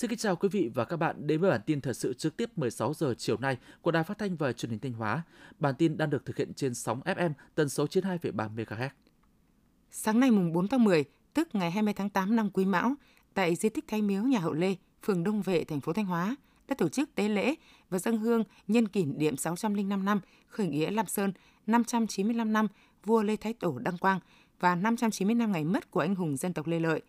Xin kính chào quý vị và các bạn đến với bản tin thời sự trực tiếp 16 giờ chiều nay của Đài Phát thanh và Truyền hình Thanh Hóa. Bản tin đang được thực hiện trên sóng FM tần số 92,3 MHz. Sáng nay mùng 4 tháng 10, tức ngày 20 tháng 8 năm Quý Mão, tại di tích Thái Miếu nhà Hậu Lê, phường Đông Vệ, thành phố Thanh Hóa đã tổ chức tế lễ và dâng hương nhân kỷ niệm 605 năm khởi nghĩa Lam Sơn, 595 năm vua Lê Thái Tổ đăng quang và 590 năm ngày mất của anh hùng dân tộc Lê Lợi.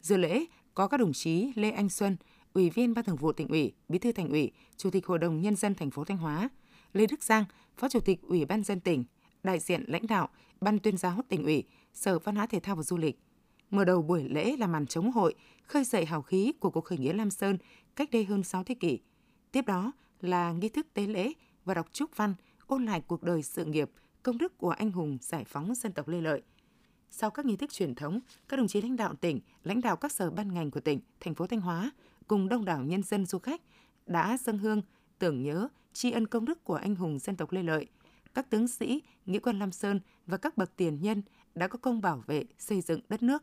Dự lễ có các đồng chí Lê Anh Xuân, Ủy viên Ban Thường vụ tỉnh ủy, Bí thư Thành ủy, Chủ tịch Hội đồng nhân dân thành phố Thanh Hóa, Lê Đức Giang, Phó Chủ tịch Ủy ban dân tỉnh, đại diện lãnh đạo Ban tuyên giáo tỉnh ủy, Sở Văn hóa Thể thao và Du lịch. Mở đầu buổi lễ là màn chống hội, khơi dậy hào khí của cuộc khởi nghĩa Lam Sơn cách đây hơn 6 thế kỷ. Tiếp đó là nghi thức tế lễ và đọc chúc văn ôn lại cuộc đời sự nghiệp, công đức của anh hùng giải phóng dân tộc Lê Lợi. Sau các nghi thức truyền thống, các đồng chí lãnh đạo tỉnh, lãnh đạo các sở ban ngành của tỉnh, thành phố Thanh Hóa cùng đông đảo nhân dân du khách đã dâng hương tưởng nhớ tri ân công đức của anh hùng dân tộc Lê Lợi, các tướng sĩ, nghĩa quân Lam Sơn và các bậc tiền nhân đã có công bảo vệ xây dựng đất nước.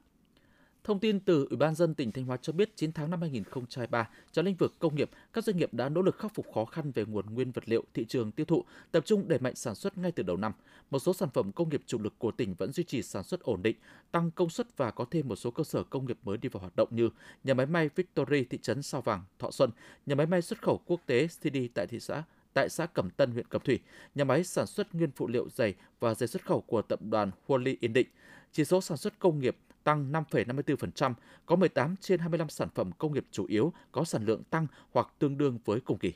Thông tin từ Ủy ban dân tỉnh Thanh Hóa cho biết 9 tháng năm 2023, trong lĩnh vực công nghiệp, các doanh nghiệp đã nỗ lực khắc phục khó khăn về nguồn nguyên vật liệu, thị trường tiêu thụ, tập trung đẩy mạnh sản xuất ngay từ đầu năm. Một số sản phẩm công nghiệp chủ lực của tỉnh vẫn duy trì sản xuất ổn định, tăng công suất và có thêm một số cơ sở công nghiệp mới đi vào hoạt động như nhà máy may Victory thị trấn Sao Vàng, Thọ Xuân, nhà máy may xuất khẩu quốc tế CD tại thị xã tại xã Cẩm Tân, huyện Cẩm Thủy, nhà máy sản xuất nguyên phụ liệu giày và giày xuất khẩu của tập đoàn Huali Yên Định. Chỉ số sản xuất công nghiệp tăng 5,54%, có 18 trên 25 sản phẩm công nghiệp chủ yếu có sản lượng tăng hoặc tương đương với cùng kỳ.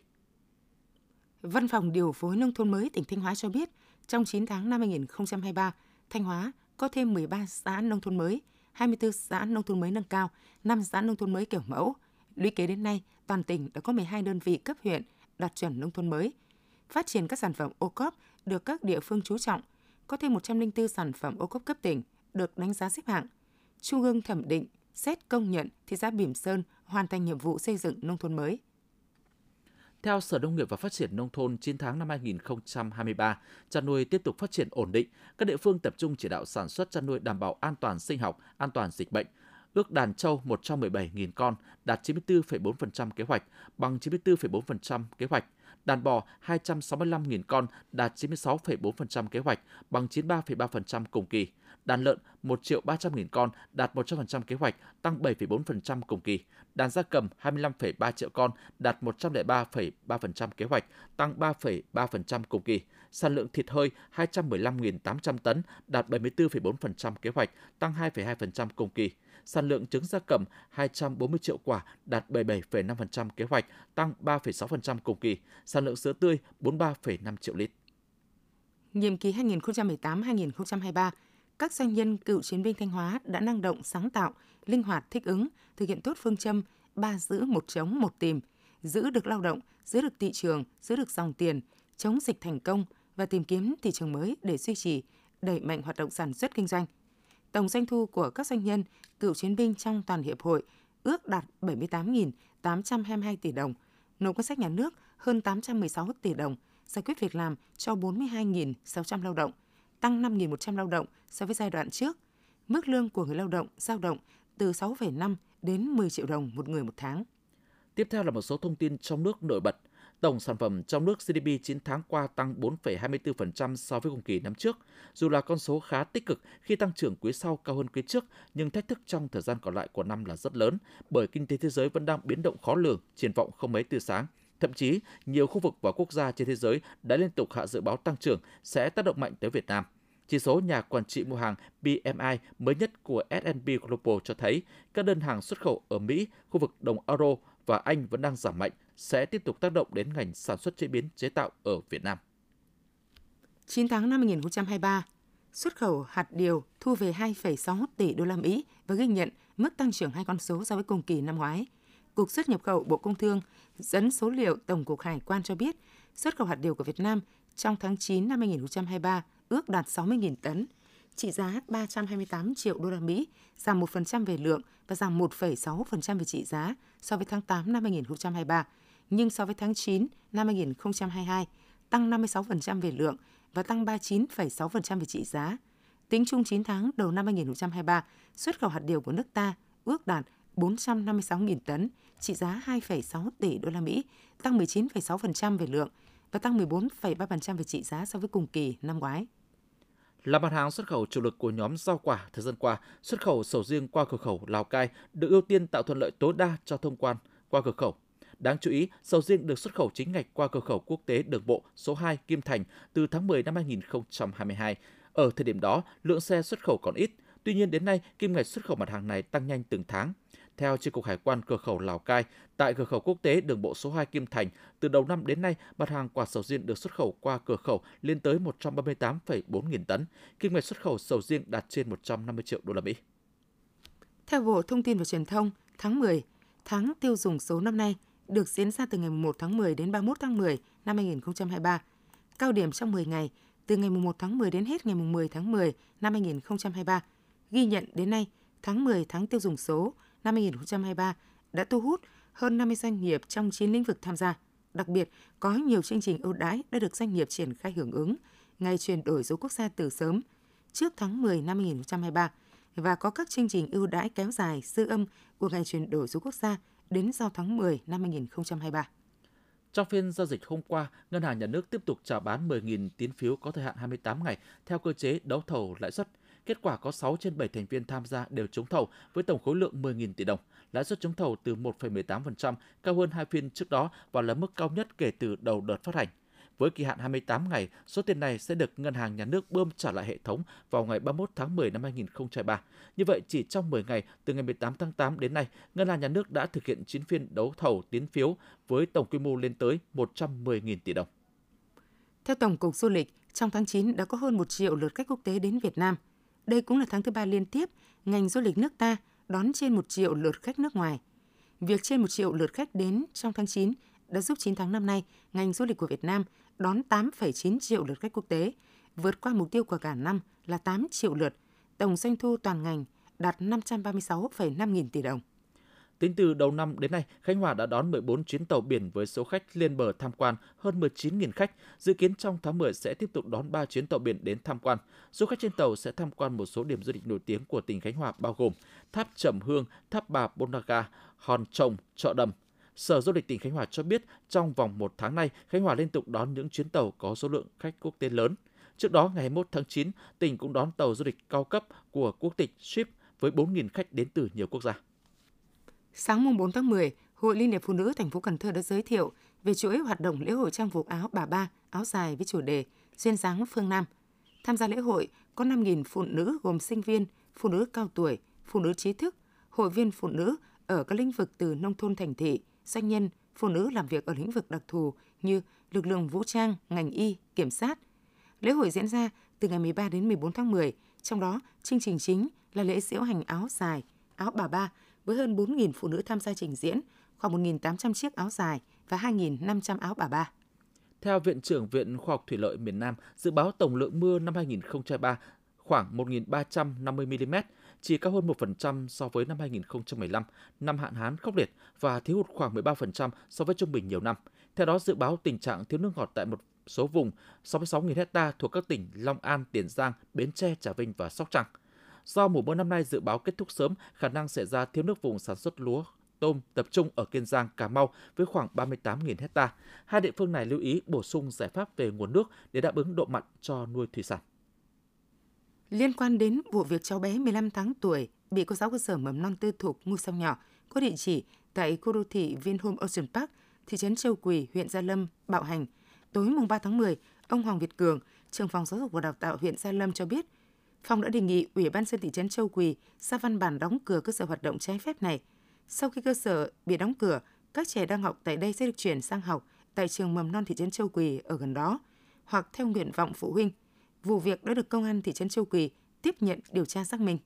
Văn phòng điều phối nông thôn mới tỉnh Thanh Hóa cho biết, trong 9 tháng năm 2023, Thanh Hóa có thêm 13 xã nông thôn mới, 24 xã nông thôn mới nâng cao, 5 xã nông thôn mới kiểu mẫu. Lũy kế đến nay, toàn tỉnh đã có 12 đơn vị cấp huyện đạt chuẩn nông thôn mới. Phát triển các sản phẩm ô cốp được các địa phương chú trọng, có thêm 104 sản phẩm ô cốp cấp tỉnh được đánh giá xếp hạng – Trung ương thẩm định, xét công nhận thị xã Bỉm Sơn hoàn thành nhiệm vụ xây dựng nông thôn mới. Theo Sở Nông nghiệp và Phát triển Nông thôn 9 tháng năm 2023, chăn nuôi tiếp tục phát triển ổn định. Các địa phương tập trung chỉ đạo sản xuất chăn nuôi đảm bảo an toàn sinh học, an toàn dịch bệnh. Ước đàn trâu 117.000 con, đạt 94,4% kế hoạch, bằng 94,4% kế hoạch. Đàn bò 265.000 con, đạt 96,4% kế hoạch, bằng 93,3% cùng kỳ đàn lợn 1 triệu 300.000 con, đạt 100% kế hoạch, tăng 7,4% cùng kỳ. Đàn gia cầm 25,3 triệu con, đạt 103,3% kế hoạch, tăng 3,3% cùng kỳ. Sản lượng thịt hơi 215.800 tấn, đạt 74,4% kế hoạch, tăng 2,2% cùng kỳ. Sản lượng trứng gia cầm 240 triệu quả, đạt 77,5% kế hoạch, tăng 3,6% cùng kỳ. Sản lượng sữa tươi 43,5 triệu lít. Nhiệm kỳ 2018-2023, các doanh nhân cựu chiến binh Thanh Hóa đã năng động, sáng tạo, linh hoạt, thích ứng, thực hiện tốt phương châm ba giữ một chống một tìm, giữ được lao động, giữ được thị trường, giữ được dòng tiền, chống dịch thành công và tìm kiếm thị trường mới để duy trì, đẩy mạnh hoạt động sản xuất kinh doanh. Tổng doanh thu của các doanh nhân cựu chiến binh trong toàn hiệp hội ước đạt 78.822 tỷ đồng, nộp ngân sách nhà nước hơn 816 tỷ đồng, giải quyết việc làm cho 42.600 lao động, tăng 5.100 lao động so với giai đoạn trước. Mức lương của người lao động dao động từ 6,5 đến 10 triệu đồng một người một tháng. Tiếp theo là một số thông tin trong nước nổi bật. Tổng sản phẩm trong nước GDP 9 tháng qua tăng 4,24% so với cùng kỳ năm trước. Dù là con số khá tích cực khi tăng trưởng quý sau cao hơn quý trước, nhưng thách thức trong thời gian còn lại của năm là rất lớn bởi kinh tế thế giới vẫn đang biến động khó lường, triển vọng không mấy tươi sáng. Thậm chí, nhiều khu vực và quốc gia trên thế giới đã liên tục hạ dự báo tăng trưởng sẽ tác động mạnh tới Việt Nam. Chỉ số nhà quản trị mua hàng PMI mới nhất của S&P Global cho thấy các đơn hàng xuất khẩu ở Mỹ, khu vực đồng euro và Anh vẫn đang giảm mạnh, sẽ tiếp tục tác động đến ngành sản xuất chế biến chế tạo ở Việt Nam. 9 tháng năm 2023, xuất khẩu hạt điều thu về 2,6 tỷ đô la Mỹ và ghi nhận mức tăng trưởng hai con số so với cùng kỳ năm ngoái. Cục xuất nhập khẩu Bộ Công Thương dẫn số liệu Tổng cục Hải quan cho biết, xuất khẩu hạt điều của Việt Nam trong tháng 9 năm 2023 ước đạt 60.000 tấn, trị giá 328 triệu đô la Mỹ, giảm 1% về lượng và giảm 1,6% về trị giá so với tháng 8 năm 2023, nhưng so với tháng 9 năm 2022 tăng 56% về lượng và tăng 39,6% về trị giá. Tính chung 9 tháng đầu năm 2023, xuất khẩu hạt điều của nước ta ước đạt 456.000 tấn, trị giá 2,6 tỷ đô la Mỹ, tăng 19,6% về lượng và tăng 14,3% về trị giá so với cùng kỳ năm ngoái. Là mặt hàng xuất khẩu chủ lực của nhóm rau quả thời gian qua, xuất khẩu sầu riêng qua cửa khẩu Lào Cai được ưu tiên tạo thuận lợi tối đa cho thông quan qua cửa khẩu. Đáng chú ý, sầu riêng được xuất khẩu chính ngạch qua cửa khẩu quốc tế đường bộ số 2 Kim Thành từ tháng 10 năm 2022. Ở thời điểm đó, lượng xe xuất khẩu còn ít, tuy nhiên đến nay kim ngạch xuất khẩu mặt hàng này tăng nhanh từng tháng. Theo Chi cục Hải quan cửa khẩu Lào Cai, tại cửa khẩu quốc tế đường bộ số 2 Kim Thành, từ đầu năm đến nay, mặt hàng quả sầu riêng được xuất khẩu qua cửa khẩu lên tới 138,4 nghìn tấn. Kim ngạch xuất khẩu sầu riêng đạt trên 150 triệu đô la Mỹ. Theo Bộ Thông tin và Truyền thông, tháng 10, tháng tiêu dùng số năm nay được diễn ra từ ngày 1 tháng 10 đến 31 tháng 10 năm 2023. Cao điểm trong 10 ngày, từ ngày 1 tháng 10 đến hết ngày 10 tháng 10 năm 2023. Ghi nhận đến nay, tháng 10 tháng tiêu dùng số năm 2023 đã thu hút hơn 50 doanh nghiệp trong 9 lĩnh vực tham gia. Đặc biệt, có nhiều chương trình ưu đãi đã được doanh nghiệp triển khai hưởng ứng ngày chuyển đổi số quốc gia từ sớm trước tháng 10 năm 2023 và có các chương trình ưu đãi kéo dài dư âm của ngày chuyển đổi số quốc gia đến giao tháng 10 năm 2023. Trong phiên giao dịch hôm qua, Ngân hàng Nhà nước tiếp tục chào bán 10.000 tín phiếu có thời hạn 28 ngày theo cơ chế đấu thầu lãi suất. Kết quả có 6 trên 7 thành viên tham gia đều trúng thầu với tổng khối lượng 10.000 tỷ đồng. Lãi suất trúng thầu từ 1,18%, cao hơn hai phiên trước đó và là mức cao nhất kể từ đầu đợt phát hành. Với kỳ hạn 28 ngày, số tiền này sẽ được Ngân hàng Nhà nước bơm trả lại hệ thống vào ngày 31 tháng 10 năm 2023. Như vậy, chỉ trong 10 ngày, từ ngày 18 tháng 8 đến nay, Ngân hàng Nhà nước đã thực hiện 9 phiên đấu thầu tín phiếu với tổng quy mô lên tới 110.000 tỷ đồng. Theo Tổng cục Du lịch, trong tháng 9 đã có hơn 1 triệu lượt khách quốc tế đến Việt Nam. Đây cũng là tháng thứ ba liên tiếp ngành du lịch nước ta đón trên 1 triệu lượt khách nước ngoài. Việc trên 1 triệu lượt khách đến trong tháng 9 đã giúp 9 tháng năm nay, ngành du lịch của Việt Nam đón 8,9 triệu lượt khách quốc tế, vượt qua mục tiêu của cả năm là 8 triệu lượt. Tổng doanh thu toàn ngành đạt 536,5 nghìn tỷ đồng. Tính từ đầu năm đến nay, Khánh Hòa đã đón 14 chuyến tàu biển với số khách lên bờ tham quan hơn 19.000 khách. Dự kiến trong tháng 10 sẽ tiếp tục đón 3 chuyến tàu biển đến tham quan. Du khách trên tàu sẽ tham quan một số điểm du lịch nổi tiếng của tỉnh Khánh Hòa bao gồm Tháp Trầm Hương, Tháp Bà Bonaga, Hòn Trồng, Chợ Đầm, Sở Du lịch tỉnh Khánh Hòa cho biết trong vòng một tháng nay, Khánh Hòa liên tục đón những chuyến tàu có số lượng khách quốc tế lớn. Trước đó, ngày 21 tháng 9, tỉnh cũng đón tàu du lịch cao cấp của quốc tịch Ship với 4.000 khách đến từ nhiều quốc gia. Sáng mùng 4 tháng 10, Hội Liên hiệp Phụ nữ thành phố Cần Thơ đã giới thiệu về chuỗi hoạt động lễ hội trang phục áo bà ba, áo dài với chủ đề Duyên dáng phương Nam. Tham gia lễ hội có 5.000 phụ nữ gồm sinh viên, phụ nữ cao tuổi, phụ nữ trí thức, hội viên phụ nữ ở các lĩnh vực từ nông thôn thành thị, doanh nhân, phụ nữ làm việc ở lĩnh vực đặc thù như lực lượng vũ trang, ngành y, kiểm sát. Lễ hội diễn ra từ ngày 13 đến 14 tháng 10, trong đó chương trình chính là lễ diễu hành áo dài, áo bà ba với hơn 4.000 phụ nữ tham gia trình diễn, khoảng 1.800 chiếc áo dài và 2.500 áo bà ba. Theo Viện trưởng Viện Khoa học Thủy lợi miền Nam, dự báo tổng lượng mưa năm 2003 khoảng 1.350 mm, chỉ cao hơn 1% so với năm 2015, năm hạn hán khốc liệt và thiếu hụt khoảng 13% so với trung bình nhiều năm. Theo đó, dự báo tình trạng thiếu nước ngọt tại một số vùng 66.000 hecta thuộc các tỉnh Long An, Tiền Giang, Bến Tre, Trà Vinh và Sóc Trăng. Do mùa mưa năm nay dự báo kết thúc sớm, khả năng xảy ra thiếu nước vùng sản xuất lúa tôm tập trung ở Kiên Giang, Cà Mau với khoảng 38.000 hecta. Hai địa phương này lưu ý bổ sung giải pháp về nguồn nước để đáp ứng độ mặn cho nuôi thủy sản. Liên quan đến vụ việc cháu bé 15 tháng tuổi bị cô giáo cơ sở mầm non tư thục ngôi sông nhỏ có địa chỉ tại khu đô thị Vinhome Ocean Park, thị trấn Châu Quỳ, huyện Gia Lâm, bạo hành. Tối mùng 3 tháng 10, ông Hoàng Việt Cường, trưởng phòng giáo dục và đào tạo huyện Gia Lâm cho biết, phòng đã đề nghị Ủy ban dân thị trấn Châu Quỳ ra văn bản đóng cửa cơ sở hoạt động trái phép này. Sau khi cơ sở bị đóng cửa, các trẻ đang học tại đây sẽ được chuyển sang học tại trường mầm non thị trấn Châu Quỳ ở gần đó, hoặc theo nguyện vọng phụ huynh. Vụ việc đã được công an thị trấn Châu Quỳ tiếp nhận điều tra xác minh.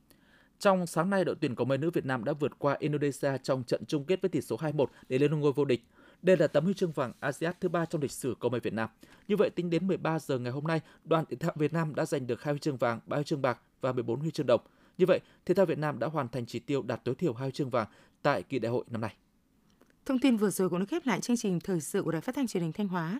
Trong sáng nay, đội tuyển cầu mây nữ Việt Nam đã vượt qua Indonesia trong trận chung kết với tỷ số 2-1 để lên ngôi vô địch. Đây là tấm huy chương vàng ASEAN thứ ba trong lịch sử cầu mây Việt Nam. Như vậy, tính đến 13 giờ ngày hôm nay, đoàn thể thao Việt Nam đã giành được hai huy chương vàng, ba huy chương bạc và 14 huy chương đồng. Như vậy, thể thao Việt Nam đã hoàn thành chỉ tiêu đạt tối thiểu hai huy chương vàng tại kỳ đại hội năm nay. Thông tin vừa rồi cũng đã khép lại chương trình thời sự của Đài Phát thanh Truyền hình Thanh Hóa.